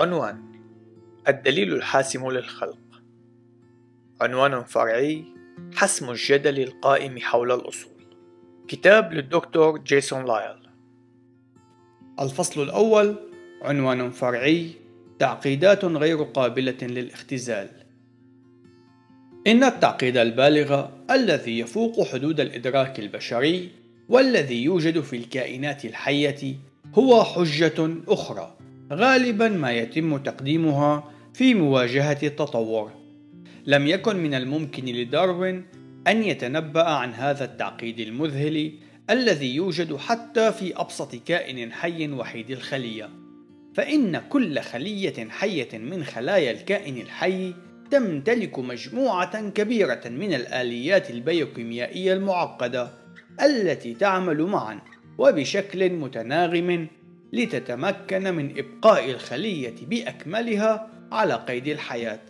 عنوان الدليل الحاسم للخلق. عنوان فرعي حسم الجدل القائم حول الأصول. كتاب للدكتور جيسون لايل. الفصل الأول عنوان فرعي تعقيدات غير قابلة للاختزال. إن التعقيد البالغ الذي يفوق حدود الإدراك البشري والذي يوجد في الكائنات الحية هو حجة أخرى. غالبا ما يتم تقديمها في مواجهة التطور. لم يكن من الممكن لداروين أن يتنبأ عن هذا التعقيد المذهل الذي يوجد حتى في أبسط كائن حي وحيد الخلية. فإن كل خلية حية من خلايا الكائن الحي تمتلك مجموعة كبيرة من الآليات البيوكيميائية المعقدة التي تعمل معا وبشكل متناغم لتتمكن من إبقاء الخلية بأكملها على قيد الحياة.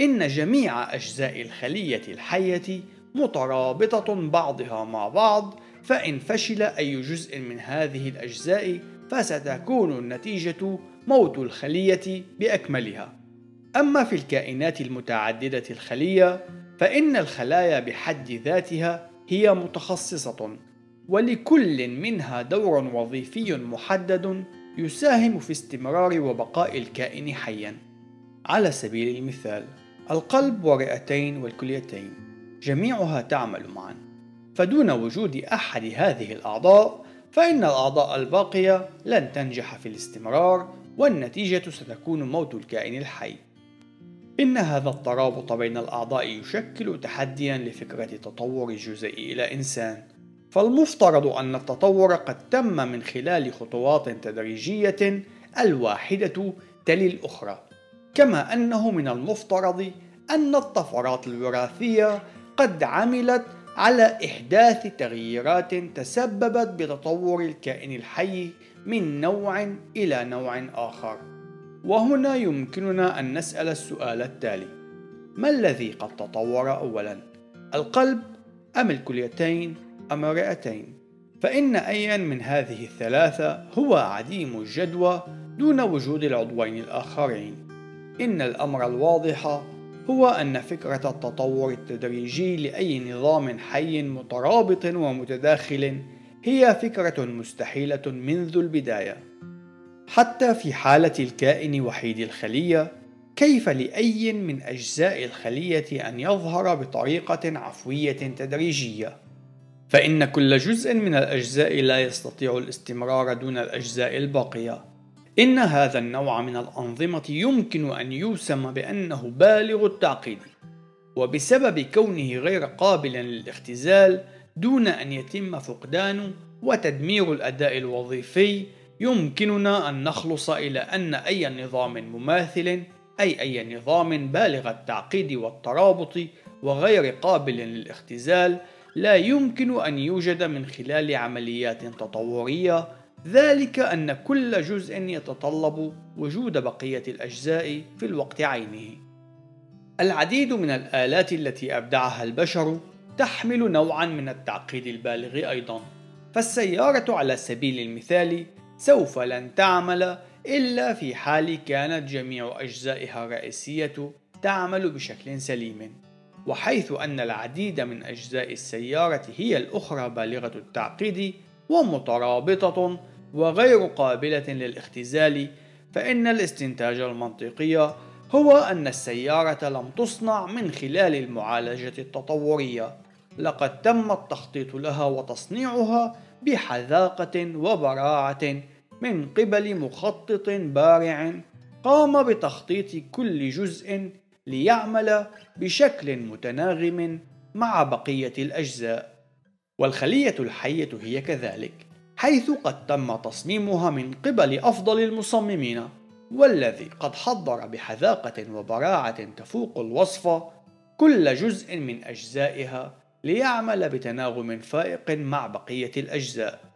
إن جميع أجزاء الخلية الحية مترابطة بعضها مع بعض، فإن فشل أي جزء من هذه الأجزاء فستكون النتيجة موت الخلية بأكملها. أما في الكائنات المتعددة الخلية، فإن الخلايا بحد ذاتها هي متخصصة ولكل منها دور وظيفي محدد يساهم في استمرار وبقاء الكائن حيا. على سبيل المثال القلب والرئتين والكليتين جميعها تعمل معا. فدون وجود أحد هذه الأعضاء فإن الأعضاء الباقية لن تنجح في الاستمرار والنتيجة ستكون موت الكائن الحي. إن هذا الترابط بين الأعضاء يشكل تحديا لفكرة تطور الجزيء إلى إنسان. فالمفترض أن التطور قد تم من خلال خطوات تدريجية الواحدة تلي الأخرى، كما أنه من المفترض أن الطفرات الوراثية قد عملت على إحداث تغييرات تسببت بتطور الكائن الحي من نوع إلى نوع آخر. وهنا يمكننا أن نسأل السؤال التالي: ما الذي قد تطور أولاً؟ القلب أم الكليتين أم رئتين. فإن أيا من هذه الثلاثة هو عديم الجدوى دون وجود العضوين الآخرين. إن الأمر الواضح هو أن فكرة التطور التدريجي لأي نظام حي مترابط ومتداخل هي فكرة مستحيلة منذ البداية. حتى في حالة الكائن وحيد الخلية كيف لأي من أجزاء الخلية أن يظهر بطريقة عفوية تدريجية؟ فإن كل جزء من الأجزاء لا يستطيع الاستمرار دون الأجزاء الباقية. إن هذا النوع من الأنظمة يمكن أن يوسم بأنه بالغ التعقيد، وبسبب كونه غير قابل للاختزال دون أن يتم فقدانه وتدمير الأداء الوظيفي، يمكننا أن نخلص إلى أن أي نظام مماثل أي أي نظام بالغ التعقيد والترابط وغير قابل للاختزال لا يمكن أن يوجد من خلال عمليات تطورية ذلك أن كل جزء يتطلب وجود بقية الأجزاء في الوقت عينه. العديد من الآلات التي أبدعها البشر تحمل نوعا من التعقيد البالغ أيضا، فالسيارة على سبيل المثال سوف لن تعمل إلا في حال كانت جميع أجزائها الرئيسية تعمل بشكل سليم. وحيث أن العديد من أجزاء السيارة هي الأخرى بالغة التعقيد ومترابطة وغير قابلة للاختزال فإن الاستنتاج المنطقي هو أن السيارة لم تصنع من خلال المعالجة التطورية. لقد تم التخطيط لها وتصنيعها بحذاقة وبراعة من قبل مخطط بارع قام بتخطيط كل جزء ليعمل بشكل متناغم مع بقية الأجزاء. والخلية الحية هي كذلك حيث قد تم تصميمها من قبل أفضل المصممين والذي قد حضر بحذاقة وبراعة تفوق الوصف كل جزء من أجزائها ليعمل بتناغم فائق مع بقية الأجزاء.